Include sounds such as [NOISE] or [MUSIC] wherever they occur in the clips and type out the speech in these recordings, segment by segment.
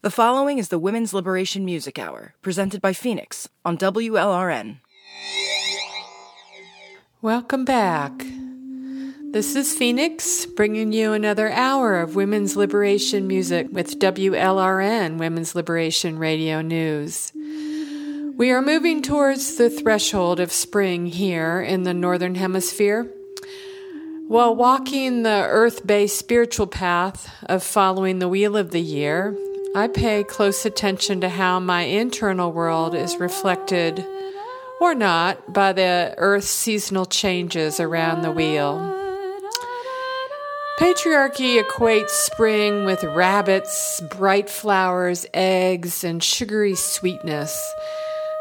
The following is the Women's Liberation Music Hour, presented by Phoenix on WLRN. Welcome back. This is Phoenix bringing you another hour of women's liberation music with WLRN Women's Liberation Radio News. We are moving towards the threshold of spring here in the Northern Hemisphere. While walking the earth based spiritual path of following the wheel of the year, I pay close attention to how my internal world is reflected or not by the earth's seasonal changes around the wheel. Patriarchy equates spring with rabbits, bright flowers, eggs, and sugary sweetness.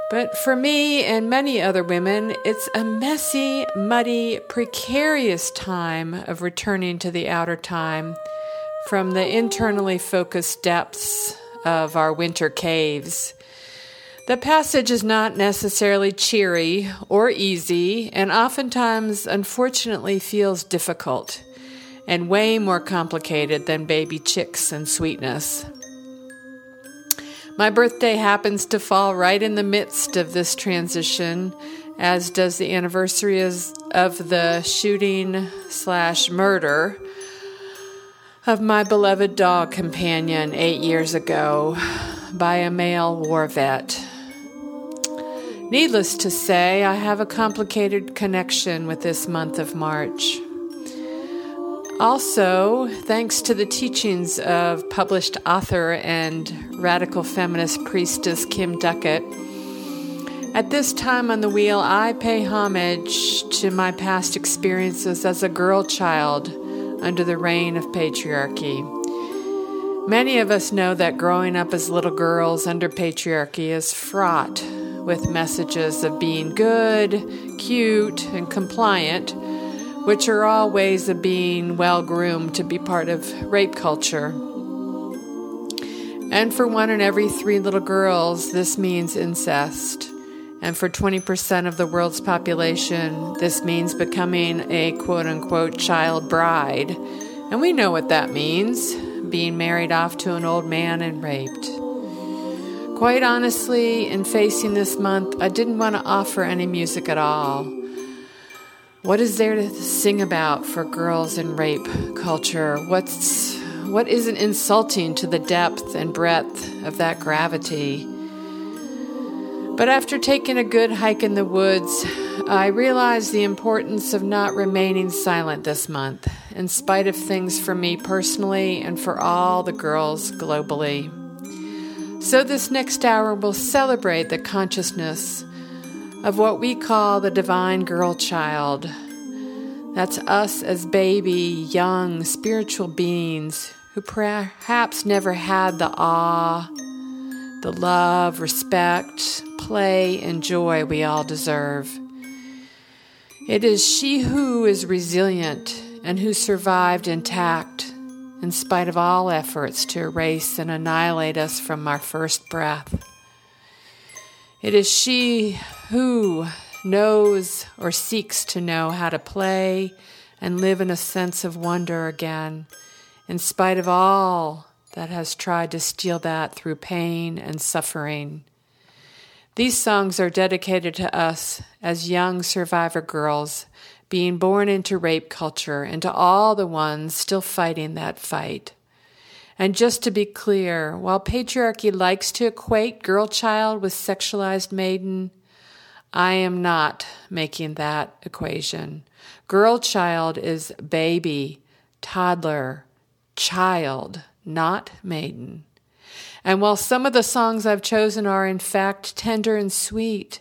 But for me and many other women, it's a messy, muddy, precarious time of returning to the outer time from the internally focused depths of our winter caves. The passage is not necessarily cheery or easy, and oftentimes, unfortunately, feels difficult and way more complicated than baby chicks and sweetness. My birthday happens to fall right in the midst of this transition, as does the anniversary of the shooting slash murder of my beloved dog companion eight years ago by a male war vet. Needless to say, I have a complicated connection with this month of March. Also, thanks to the teachings of published author and radical feminist priestess Kim Duckett, at this time on the wheel, I pay homage to my past experiences as a girl child under the reign of patriarchy. Many of us know that growing up as little girls under patriarchy is fraught with messages of being good, cute, and compliant, which are all ways of being well groomed to be part of rape culture. And for one in every three little girls, this means incest. And for 20% of the world's population, this means becoming a quote unquote child bride. And we know what that means being married off to an old man and raped. Quite honestly, in facing this month, I didn't want to offer any music at all. What is there to sing about for girls in rape culture? What's what isn't insulting to the depth and breadth of that gravity? But after taking a good hike in the woods, I realized the importance of not remaining silent this month, in spite of things for me personally and for all the girls globally. So, this next hour will celebrate the consciousness of what we call the divine girl child. That's us as baby, young, spiritual beings who perhaps never had the awe, the love, respect, play, and joy we all deserve. It is she who is resilient and who survived intact in spite of all efforts to erase and annihilate us from our first breath. It is she who knows or seeks to know how to play and live in a sense of wonder again, in spite of all that has tried to steal that through pain and suffering. These songs are dedicated to us as young survivor girls being born into rape culture and to all the ones still fighting that fight. And just to be clear, while patriarchy likes to equate girl child with sexualized maiden, I am not making that equation. Girl child is baby, toddler, child, not maiden. And while some of the songs I've chosen are in fact tender and sweet,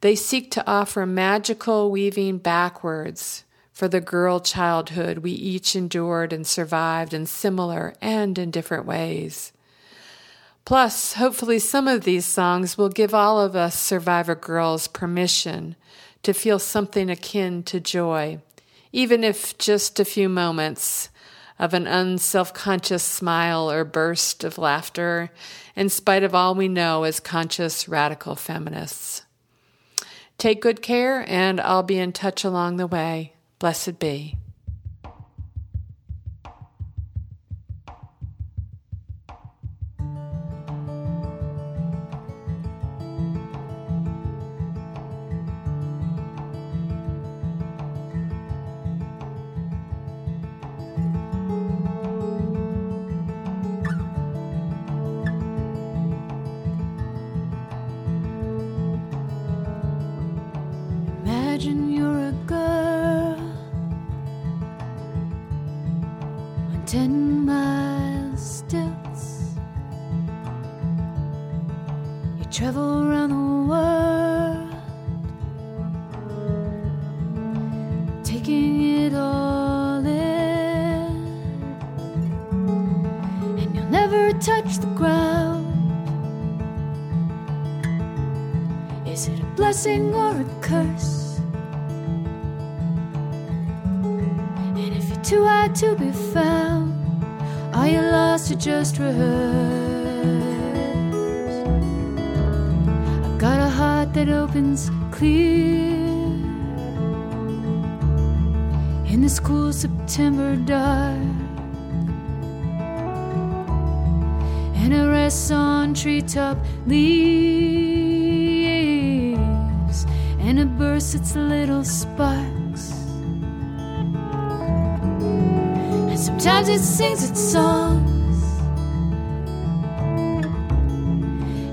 they seek to offer magical weaving backwards for the girl childhood we each endured and survived in similar and in different ways. Plus, hopefully, some of these songs will give all of us survivor girls permission to feel something akin to joy, even if just a few moments of an unself conscious smile or burst of laughter, in spite of all we know as conscious radical feminists. Take good care, and I'll be in touch along the way. Blessed be. Travel around the world, taking it all in, and you'll never touch the ground. Is it a blessing or a curse? And if you're too high to be found, are you lost or just rehearsed? Opens clear in this cool September dark. And it rests on treetop leaves, and it bursts its little sparks. And sometimes it sings its songs,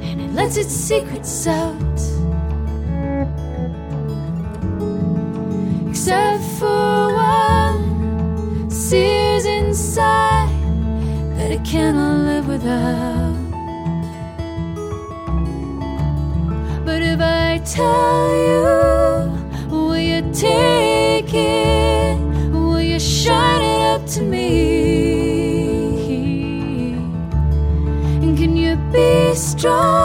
and it lets its secrets out. Without. But if I tell you, will you take it? Will you shine it up to me? And can you be strong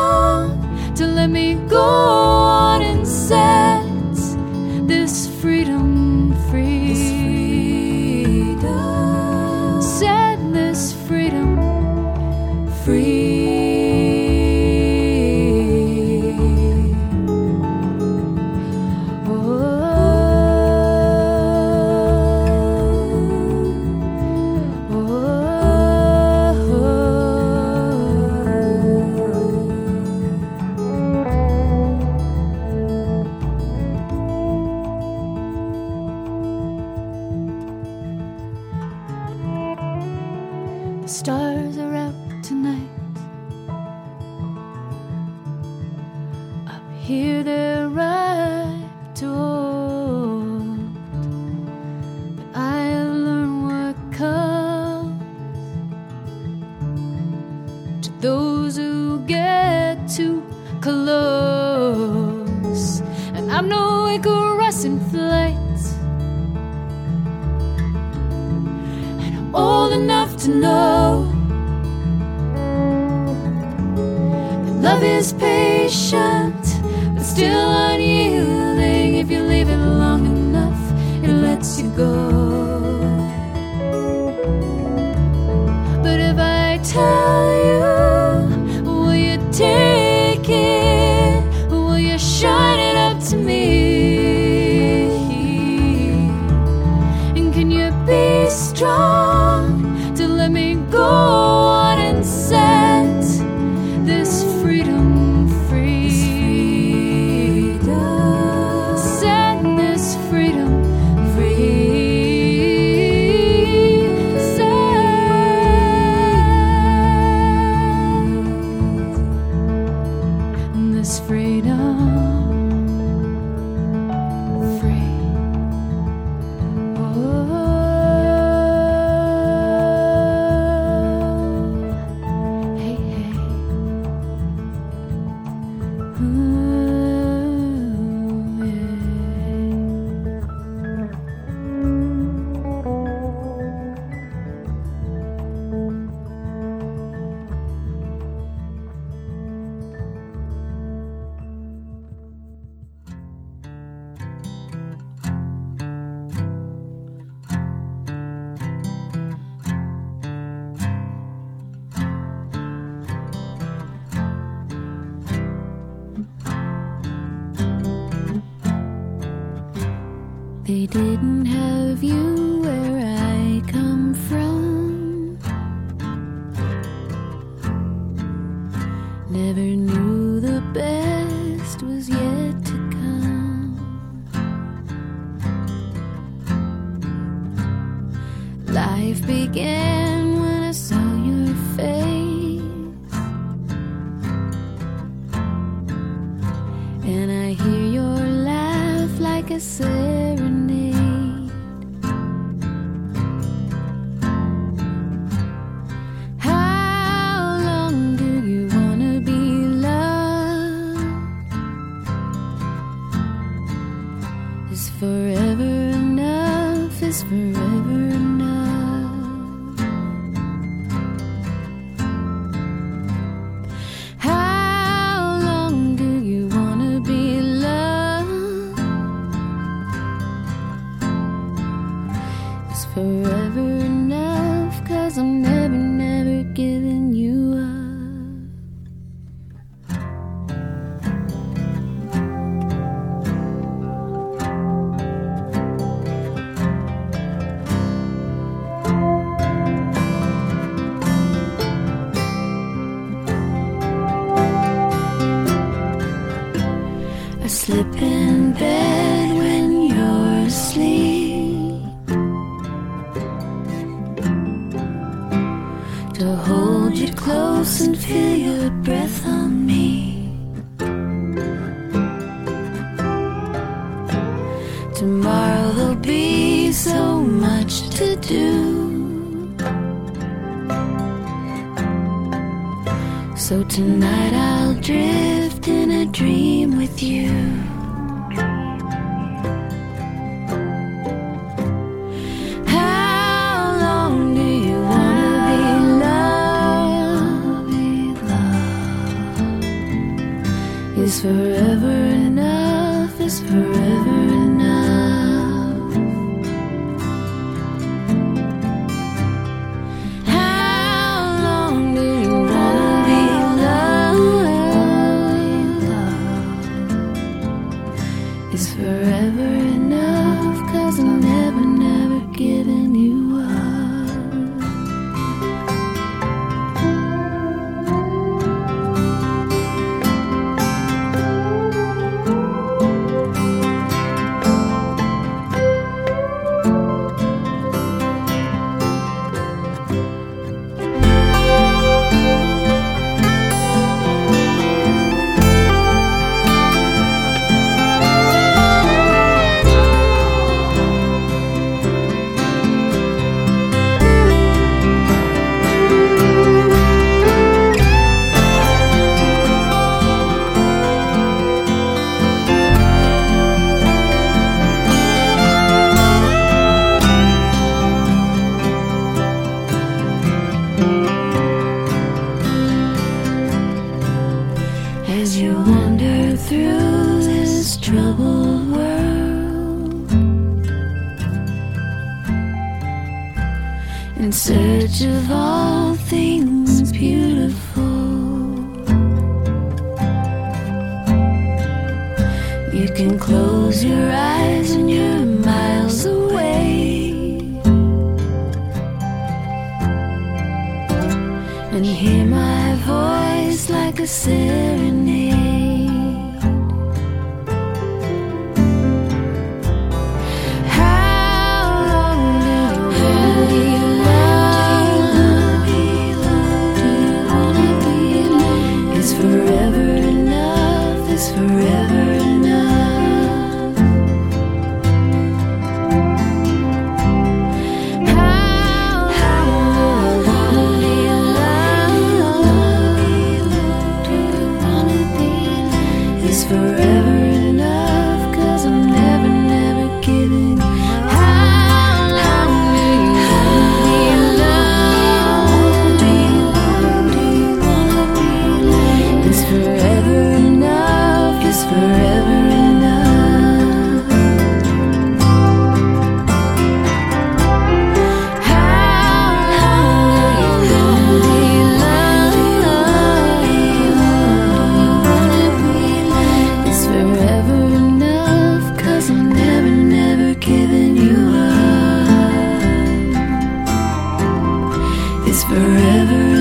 forever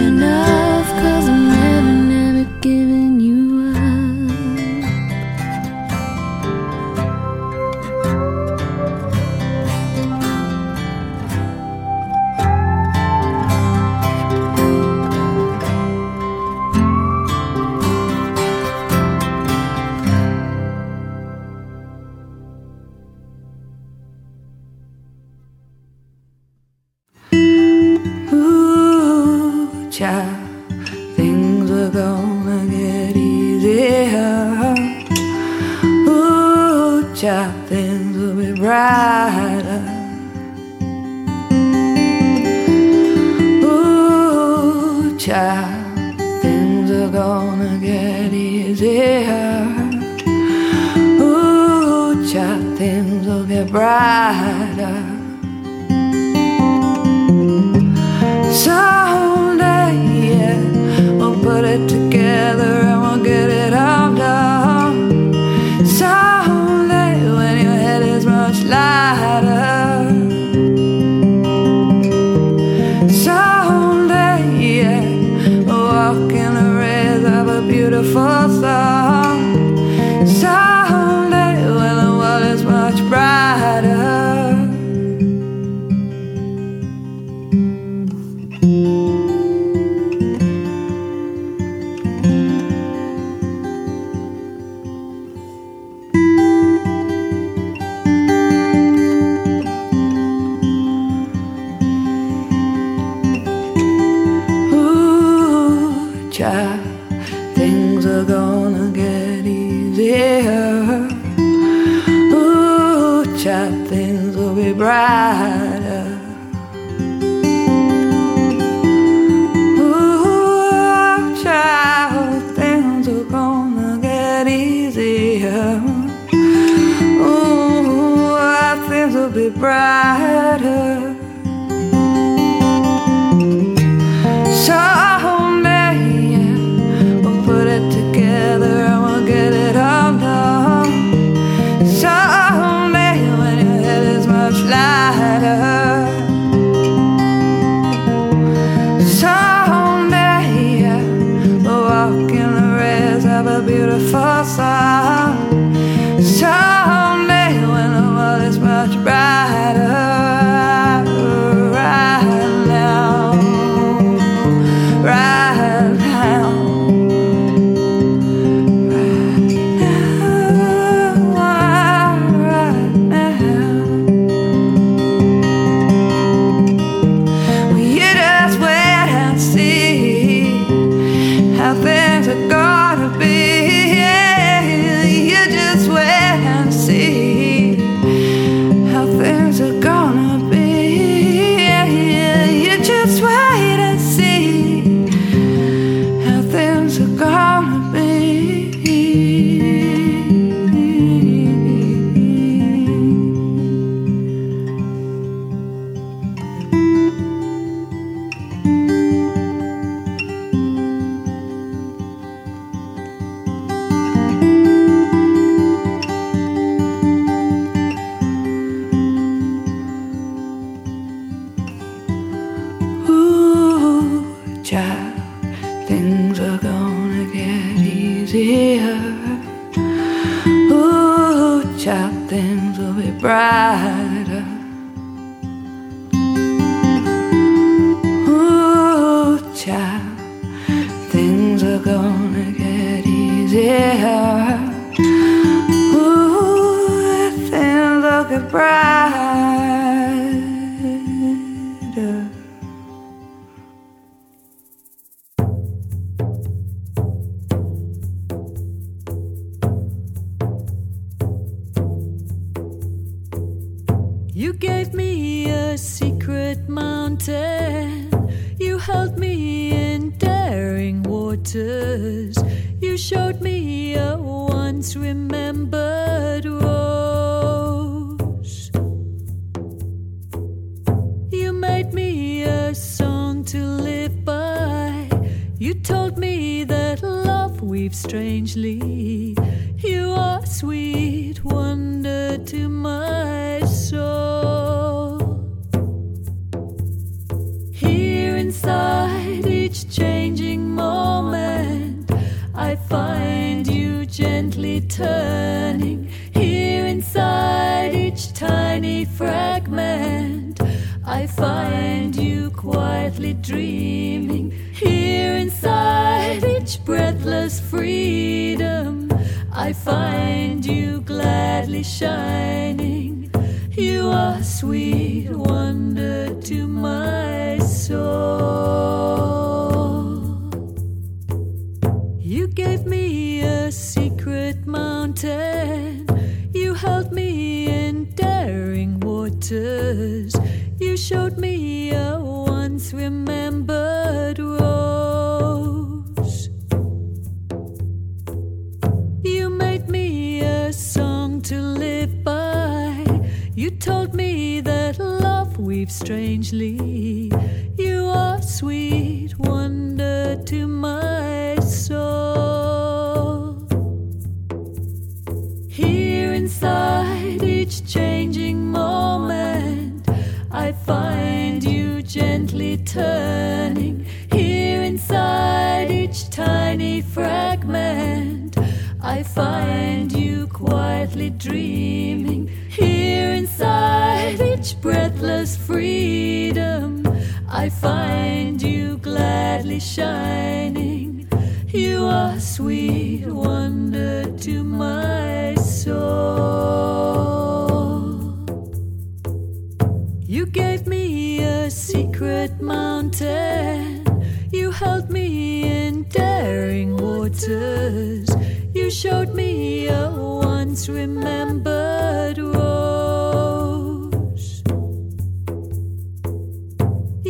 Things are gonna get easier. Ooh, child, things will be brighter. Ooh, child, things are gonna get easier. Ooh, things will be brighter. bright. You gave me a secret mountain. You held me in daring waters. You showed me a once remembered rose. You made me a song to live by. You told me that love weaves strangely. Turning. Here inside each tiny fragment, I find you quietly dreaming. Here inside each breathless freedom, I find you gladly shining. You are sweet wonder to my soul. You gave me a secret mountain. You held me in daring waters. You showed me a once remembered rose.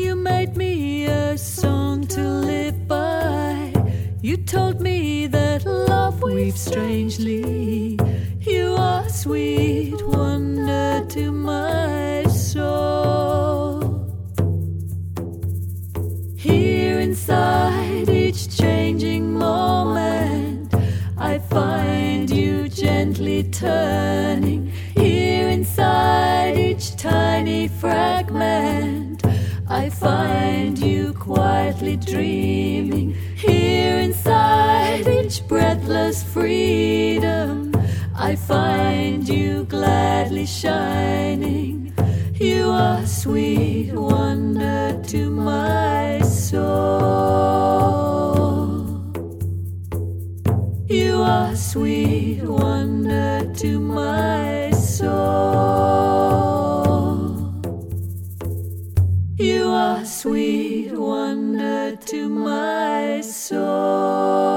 You made me a song to live by. You told me that love weaves strangely. You are sweet wonder to my inside each changing moment, I find you gently turning. Here inside each tiny fragment, I find you quietly dreaming. Here inside each breathless freedom, I find you gladly shining. You are sweet wonder to my You are sweet wonder to my soul. You are sweet wonder to my soul.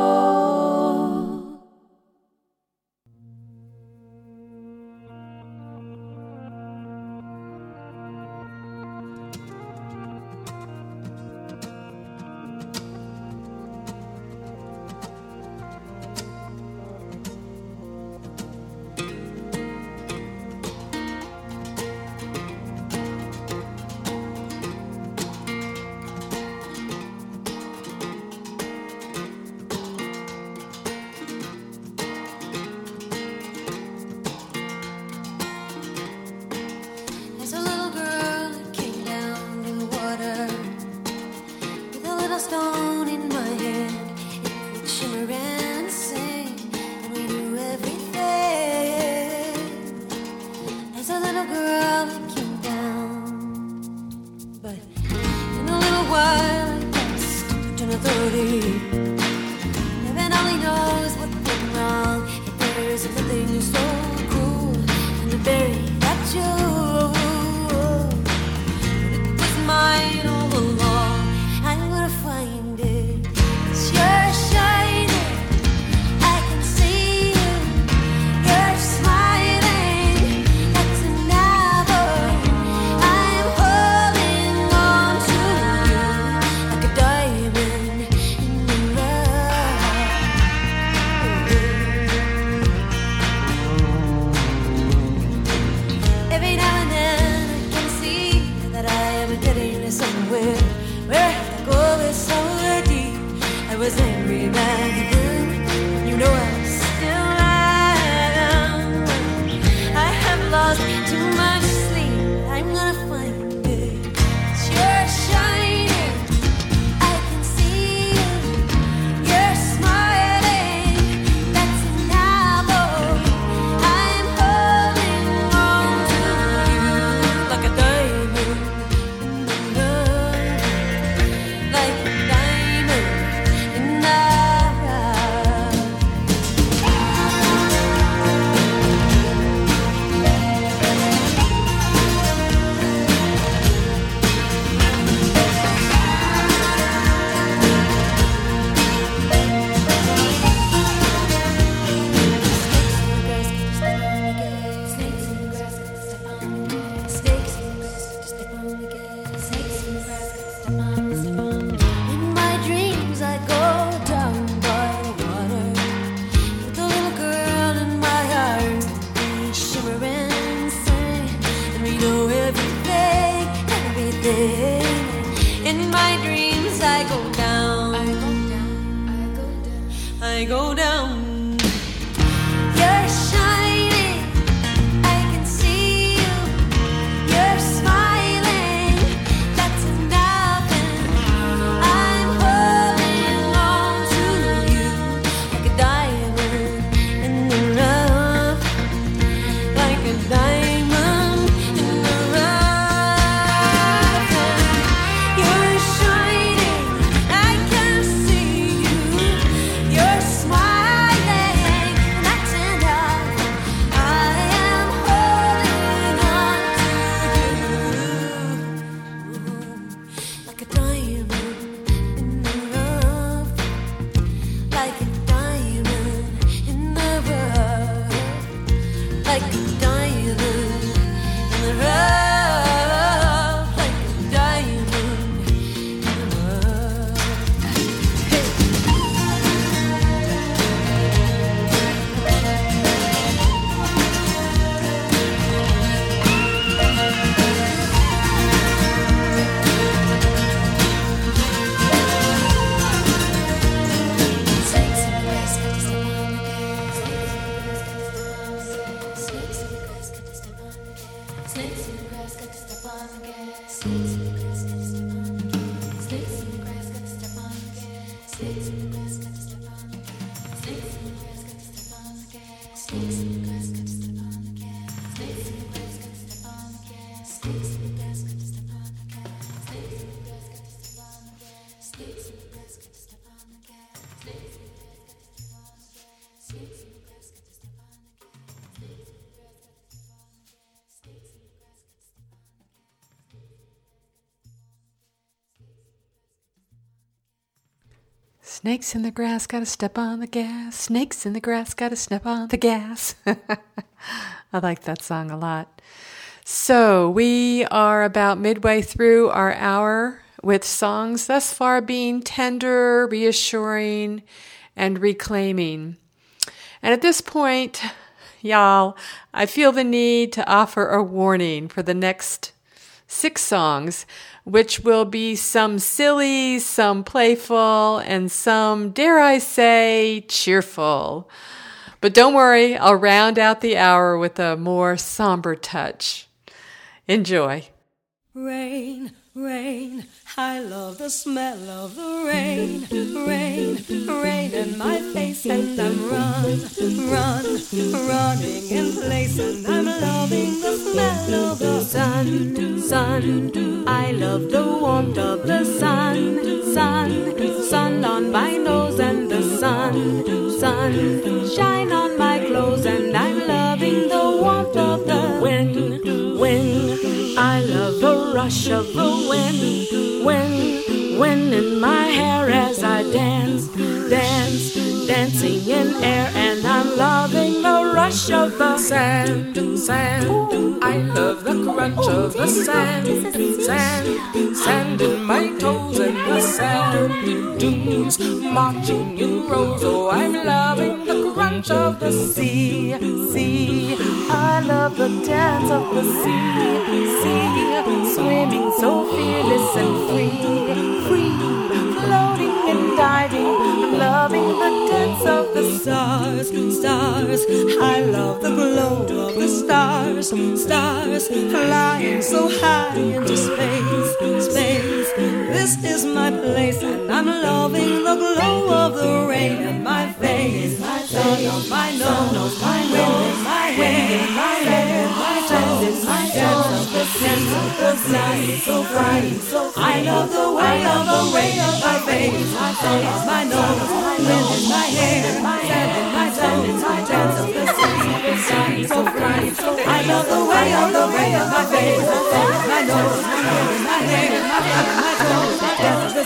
Snakes in the grass, gotta step on the gas. Snakes in the grass, gotta step on the gas. [LAUGHS] I like that song a lot. So, we are about midway through our hour with songs thus far being tender, reassuring, and reclaiming. And at this point, y'all, I feel the need to offer a warning for the next six songs, which will be some silly, some playful, and some, dare I say, cheerful. But don't worry, I'll round out the hour with a more somber touch. Enjoy. Rain, rain, I love the smell of the rain. Rain, rain in my face, and I'm run, run, running in place, and I'm loving the smell of the sun. Sun, I love the warmth of the sun. Sun, sun on my nose, and the sun, sun, shine on my clothes, and I'm loving the warmth of rush of the wind, wind, wind in my hair as I dance, dance, dancing in air, and I'm loving the rush of the sand, sand. I love the crunch of the sand, sand, sand in my toes and the sand dunes marching in rows. Oh, I'm loving the crunch of the sea, sea. I love the dance of the sea, sea, swimming so fearless and free, free, floating and diving. Loving the dance of the stars, stars. I love the glow of the stars, stars, flying so high into space, space. This is my place, and I'm loving the glow of the rain in my face, sun on my nose, sense of the sun, so bright, so I love the way of the rain of my face, my face, my nose, my in my hair, my sand in my toes, my dance of the sense of the sun, so bright, so I love the way of the rain of my face, my face, my nose, my wind my hair, my sand my toes, my dance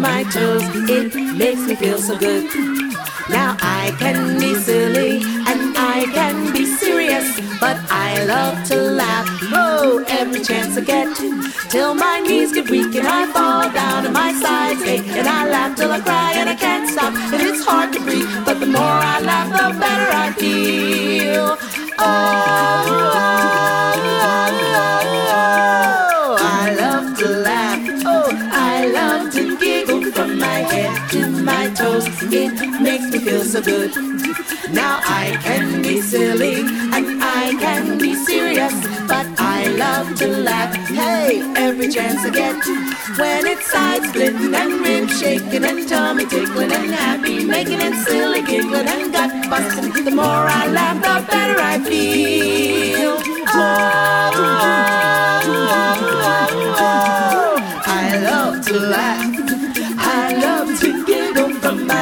my toes. It makes me feel so good. Now I can be silly and I can be serious, but I love to laugh. Oh, every chance I get, till my knees get weak and I fall down and my sides ache, and I laugh till I cry and I can't stop, and it's hard to breathe. But the more I laugh, the better I feel. Oh, oh, toes. It makes me feel so good. Now I can be silly and I can be serious, but I love to laugh. Hey, every chance I get. When it's side splitting and rib shaking and tummy tickling and happy making and silly giggling and gut busting, the more I laugh, the better I feel. Oh,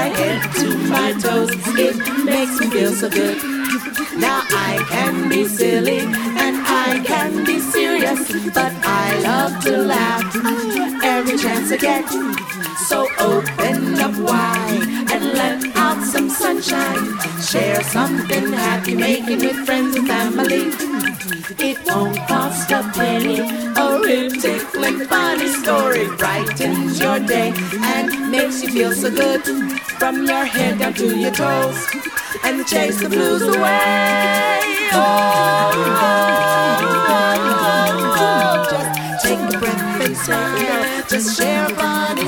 head to my toes. It makes me feel so good. Now I can be silly and I can be serious, but I love to laugh every chance I get. So open up wide and let out some sunshine. Share something happy, making with friends and family. It won't cost a penny. A real tickling funny story brightens your day and makes you feel so good from your head down to your toes and chase the blues away. Oh, oh, oh, just take a breath and smile. Just share a funny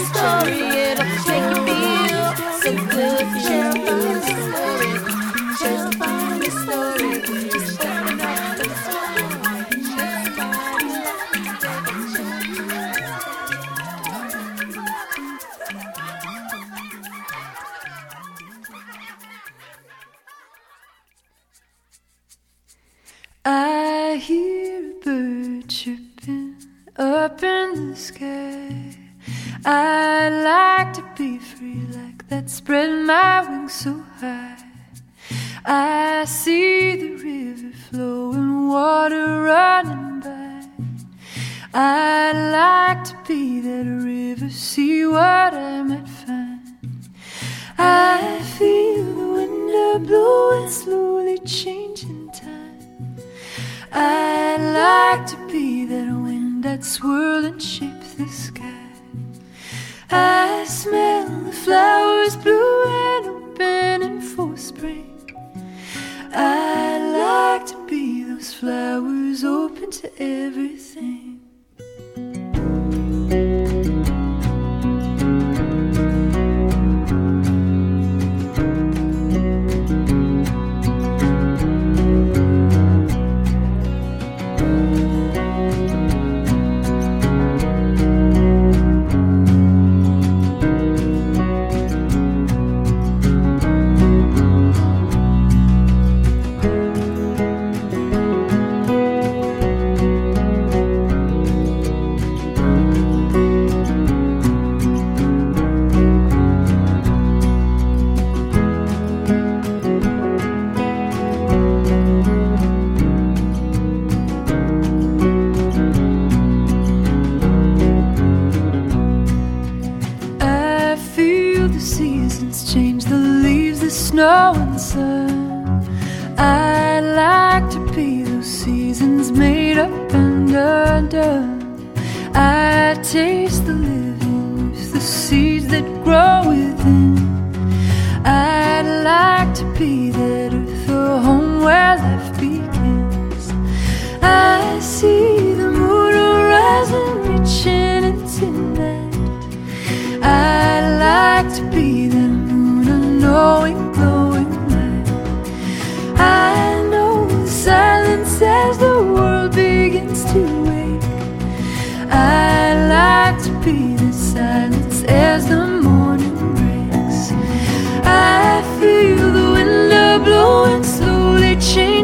I hear a bird chirping up in the sky. I like to be free like that, spread my wings so high. I see the river flowing, water running by. I like to be that river, see what I might find. I feel the wind blowing, slowly changing. I like to be that wind that swirl and shape the sky. I smell the flowers blue and open in full spring. I'd like to be those flowers open to everything.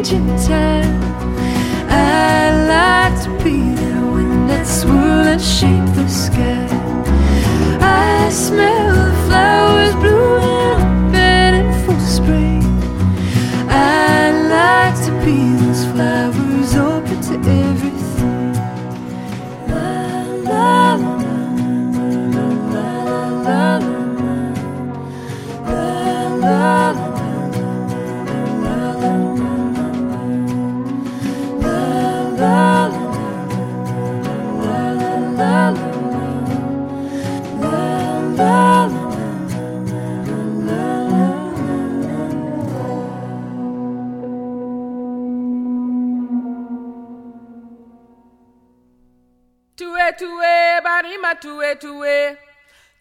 Changing time. I like to be that wind that swirl and shape the sky. I smell the flowers blooming open in full spring. I like to be those flowers tuwe, body ma tuwe tuwe.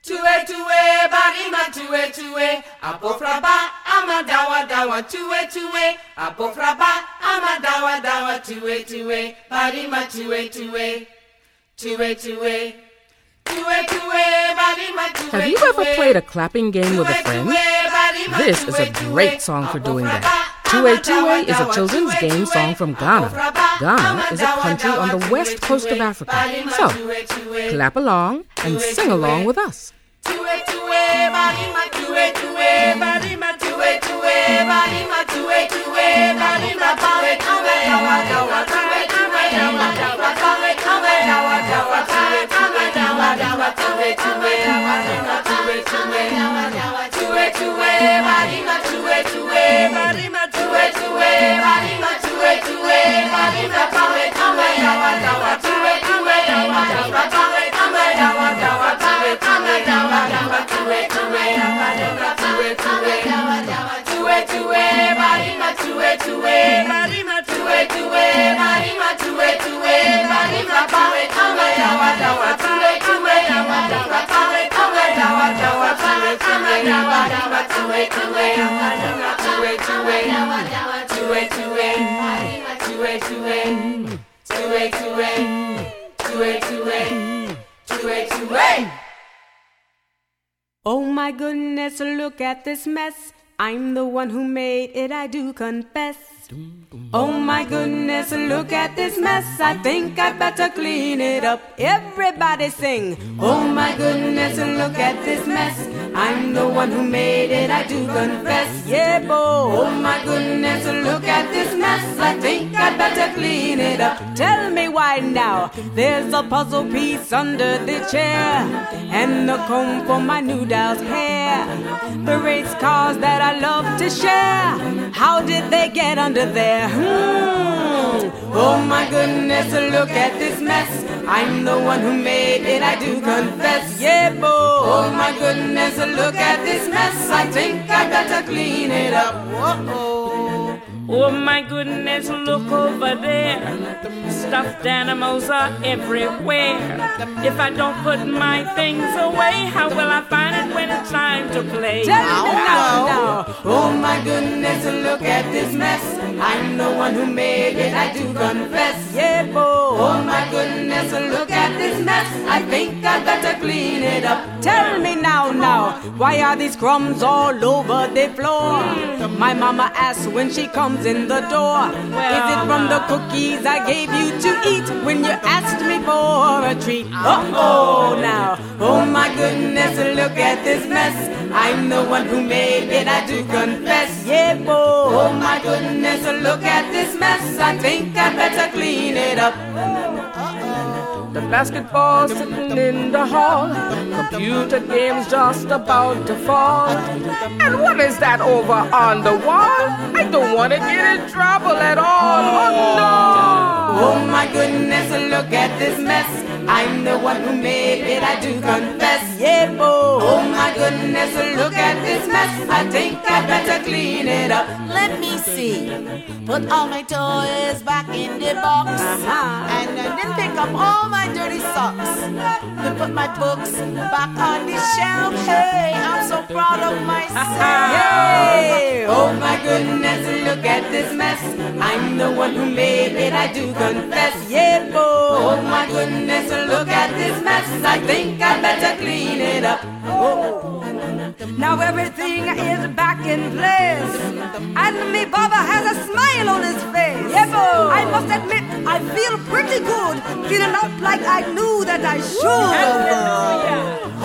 Tuwe tuwe, body ma tuwe tuwe. Apofraba, ama dawa dawa, tuwe tuwe. Apofraba, ama dawa dawa, tuwe tuwe. Body ma tuwe tuwe. Tuwe tuwe Have you ever played a clapping game with a friend? This is a great song for doing that. Tuwe Tuwe is a children's game song from Ghana. Ghana is a country on the west coast of Africa. So, clap along and sing along with us marima tuwe tuwe marima tuwe tuwe marima tuwe tuwe marima tawe tawe dawa dawa tuwe tuwe dawa dawa tawe tawe dawa dawa tawe tawe dawa dawa tuwe tuwe dawa dawa tuwe tuwe dawa dawa tuwe tuwe marima tuwe tuwe marima tuwe tuwe marima tuwe tuwe marima tawe tawe dawa dawa Oh my goodness, look at this mess. I'm the one who made it, I do confess. Oh my goodness, look at this mess. I think I better clean it up. Everybody sing. Oh my goodness, look at this mess. I'm the one who made it, I do confess. Yeah, boy. Oh my goodness, look at this mess. I think I better clean it up. Tell me why now. There's a puzzle piece under the chair, and the comb for my new doll's hair. The race cars that I love to share. How did they get under there? Hmm. Oh my goodness, look at this mess. I'm the one who made it, I do confess. Yeah, boy. Oh my goodness, look at this mess. I think I better clean it up. Whoa. Oh my goodness, look over there. Stuffed animals are everywhere. If I don't put my things away, how will I find it when it's time to play? Tell me now, now. Oh my goodness, look at this mess. I'm the one who made it, I do confess. Yeah, boy. Oh my goodness, look at this mess. I think I better clean it up. Tell me now, now. Why are these crumbs all over the floor? Mm. My mama asks when she comes in the door. Is it from the cookies I gave you to eat when you asked me for a treat? Uh oh, now. Oh my goodness, look at this mess. I'm the one who made it, I do confess. Yeah, boy. Oh my goodness, look at this mess. I think I better clean it up. The basketball sitting in the hall. Computer games just about to fall. And what is that over on the wall? I don't want to get in trouble at all. Oh no! Oh my goodness, look at this mess. I'm the one who made it, I do confess. Yeah, boy. Oh my goodness, look at this mess. I think I better clean it up. Let me see. Put all my toys back in the box. Uh-huh. And then pick up all my dirty socks. Then put my books back on the shelf. Hey, I'm so proud of myself. Uh-huh. Hey! Oh my goodness, look at this mess. I'm the one who made it, I do confess. Yeah, boy. Oh my goodness, look at this mess. I think I better clean it up. Oh. Now everything is back in place. And me Baba has a smile on his face. Yeah, boy. I must admit, I feel pretty good. Feeling up like I knew that I should.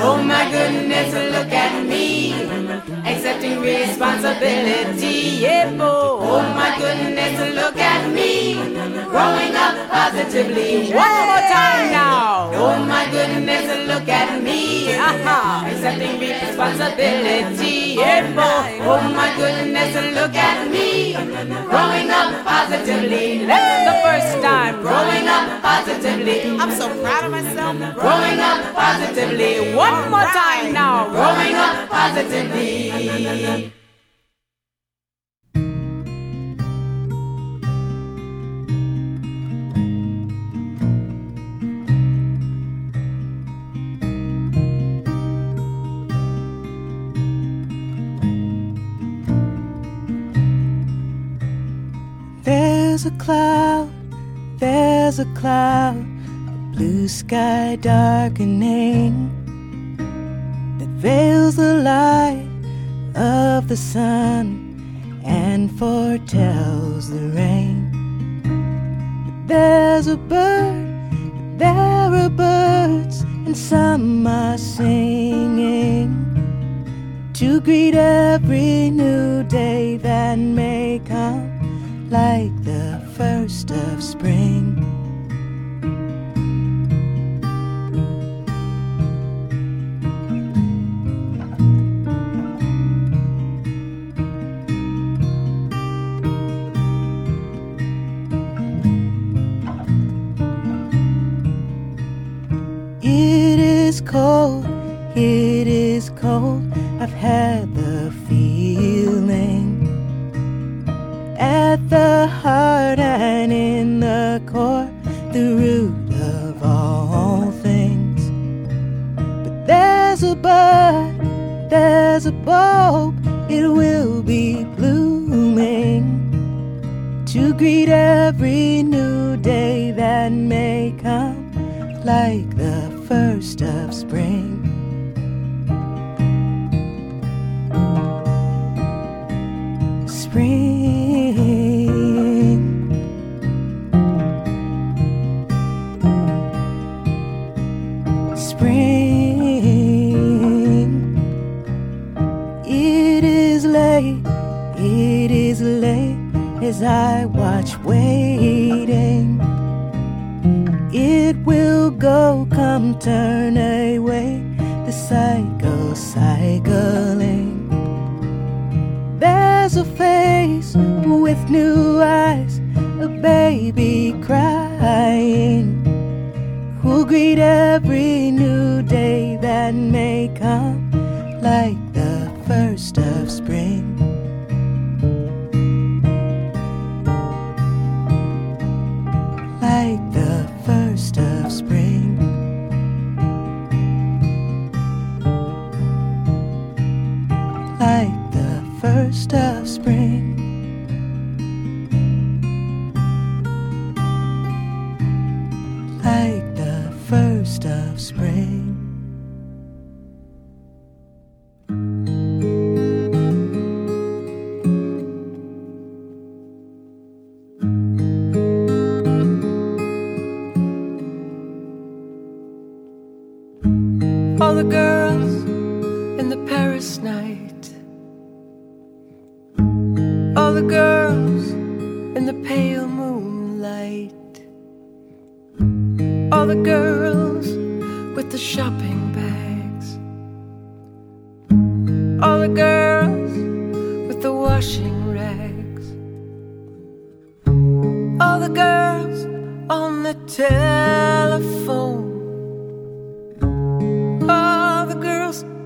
Oh my goodness, look at me. Accepting responsibility. Yeah, boy. Oh my goodness, look at me. Growing up positively. One more time now. Oh my goodness, look at me. Uh-huh. Accepting responsibility. Yeah, boy. Oh my goodness, look at me. Growing up positively. That's the first time. Growing up positively. I'm so proud of myself. Growing up positively. One more time now positively. There's a cloud, there's a cloud, a blue sky darkening veils the light of the sun and foretells the rain. But there's a bird, there are birds, and some are singing to greet every new day that may come like the first of spring. It is cold, it is cold. I've had the feeling at the heart and in the core, the root of all things. But there's a bud, there's a bulb, it will be blooming to greet every new day that may come like the first of brain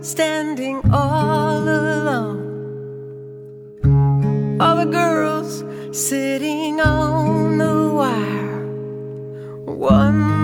standing all alone. All the girls sitting on the wire. One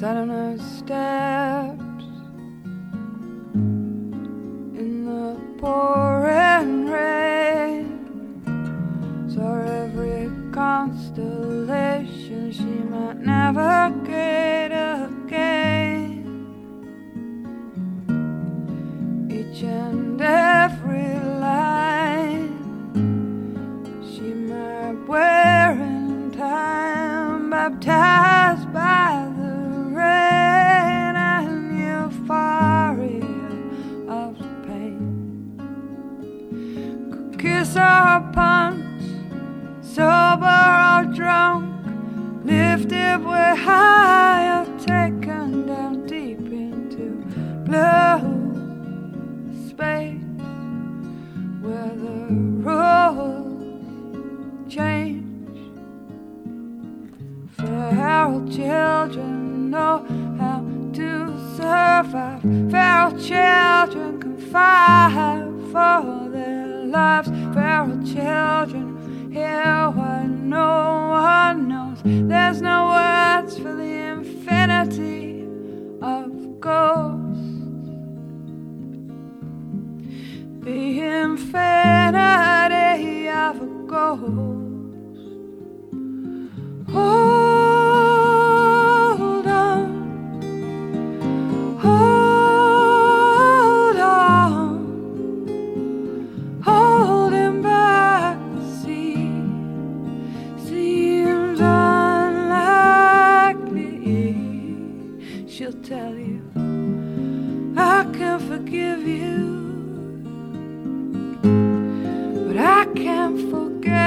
sat on her steps in the pouring rain. Saw every constellation she might never. Feral children can fight for their lives. Feral children hear what no one knows. There's no words for the infinity of ghosts. The infinity of a ghost.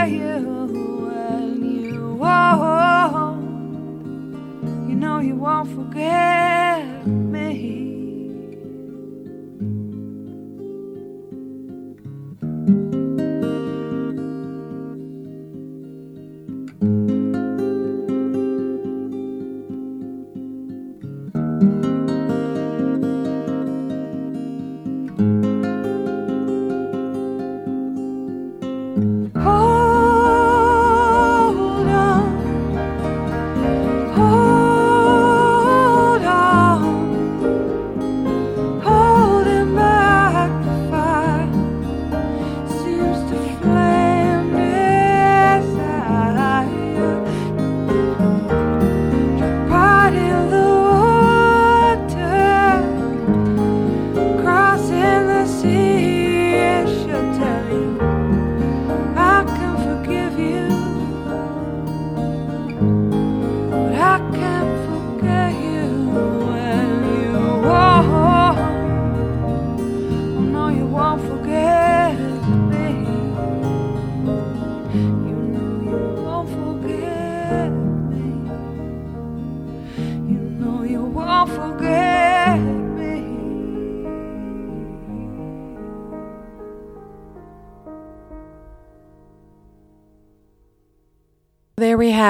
you and you were. You know you won't forget.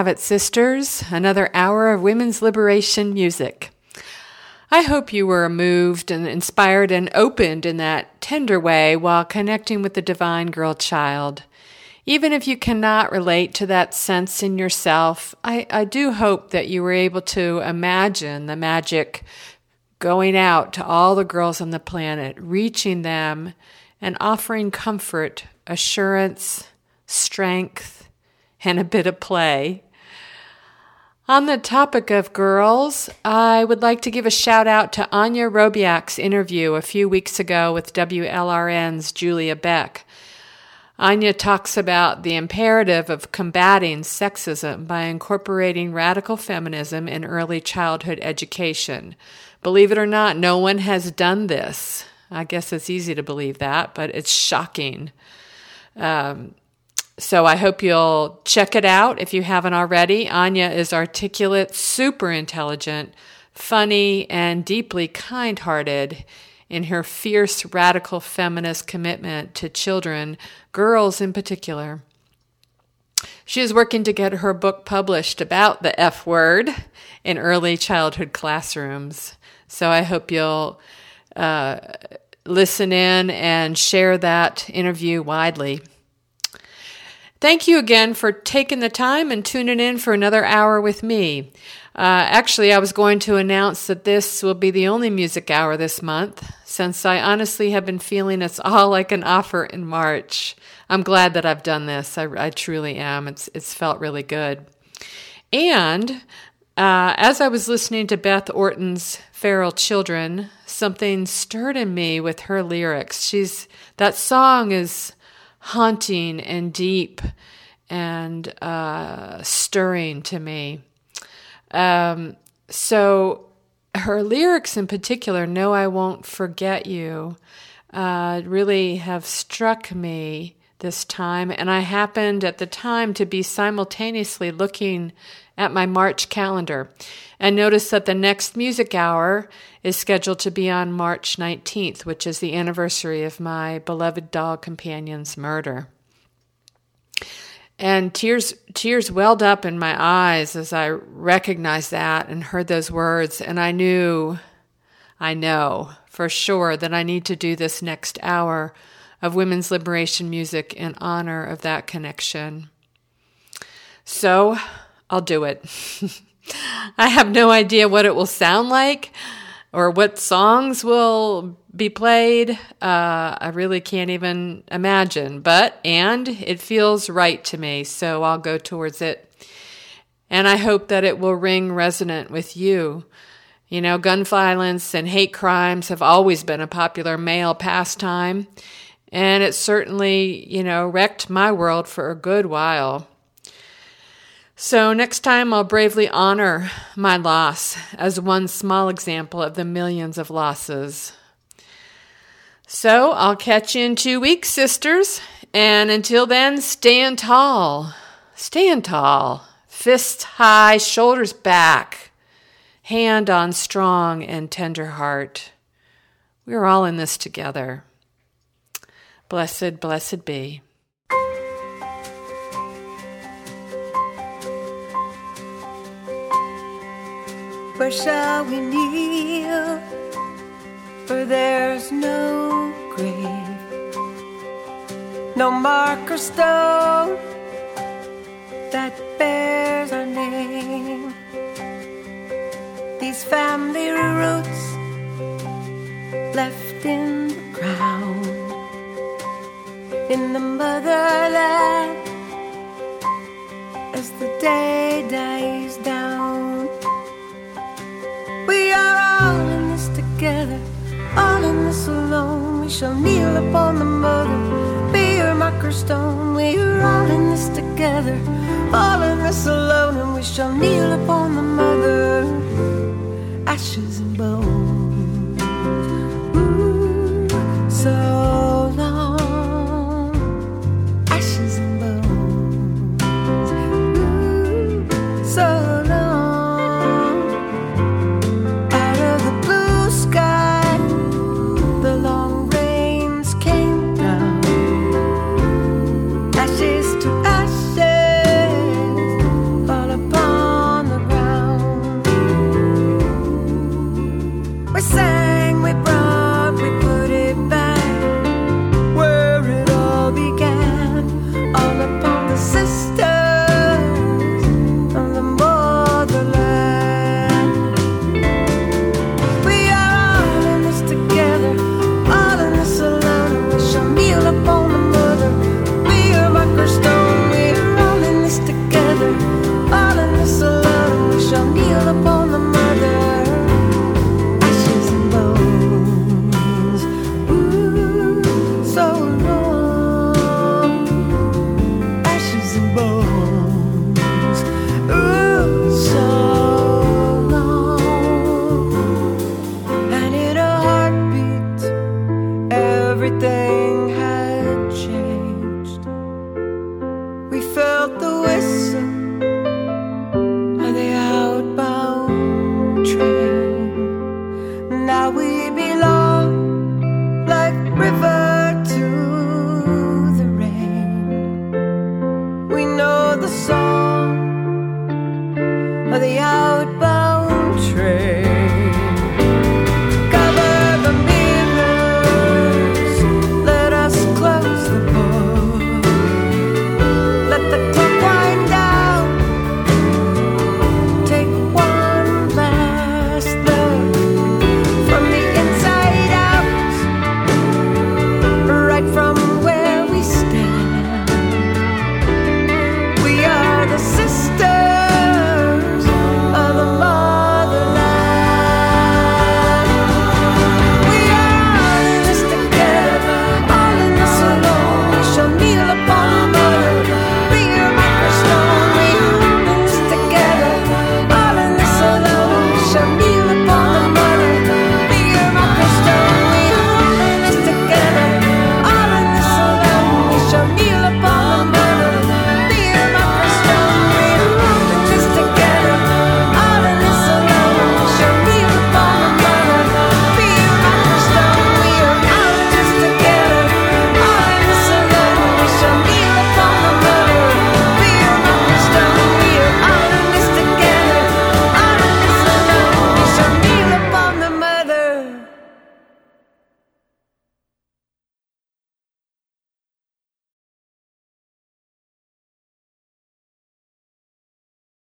Have it, sisters. Another hour of women's liberation music. I hope you were moved and inspired and opened in that tender way while connecting with the divine girl child. Even if you cannot relate to that sense in yourself, I, I do hope that you were able to imagine the magic going out to all the girls on the planet, reaching them and offering comfort, assurance, strength, and a bit of play. On the topic of girls, I would like to give a shout out to Anya Robiak's interview a few weeks ago with WLRN's Julia Beck. Anya talks about the imperative of combating sexism by incorporating radical feminism in early childhood education. Believe it or not, no one has done this. I guess it's easy to believe that, but it's shocking. Um, so I hope you'll check it out if you haven't already. Anya is articulate, super intelligent, funny, and deeply kind hearted in her fierce, radical feminist commitment to children, girls in particular. She is working to get her book published about the F word in early childhood classrooms. So I hope you'll uh, listen in and share that interview widely. Thank you again for taking the time and tuning in for another hour with me. Uh, actually, I was going to announce that this will be the only music hour this month, since I honestly have been feeling it's all like an offer in March. I'm glad that I've done this. I, I truly am. It's it's felt really good. And uh, as I was listening to Beth Orton's "Feral Children," something stirred in me with her lyrics. She's that song is haunting and deep and uh, stirring to me. Um, so her lyrics in particular, No, I Won't Forget You, uh, really have struck me this time. And I happened at the time to be simultaneously looking at my March calendar and noticed that the next music hour is scheduled to be on March 19th, which is the anniversary of my beloved dog companion's murder. And tears tears welled up in my eyes as I recognized that and heard those words and I knew I know for sure that I need to do this next hour of women's liberation music in honor of that connection. So, I'll do it. [LAUGHS] I have no idea what it will sound like or what songs will be played. Uh, I really can't even imagine, but, and it feels right to me, so I'll go towards it. And I hope that it will ring resonant with you. You know, gun violence and hate crimes have always been a popular male pastime, and it certainly, you know, wrecked my world for a good while. So, next time I'll bravely honor my loss as one small example of the millions of losses. So, I'll catch you in two weeks, sisters. And until then, stand tall. Stand tall. Fists high, shoulders back. Hand on strong and tender heart. We're all in this together. Blessed, blessed be. Where shall we kneel? For there's no grave, no marker stone that bears our name. These family roots left in the ground in the motherland as the day dies down. We are all in this together, all in this alone. We shall kneel upon the mother, be her marker stone. We are all in this together, all in this alone, and we shall kneel upon the Nothing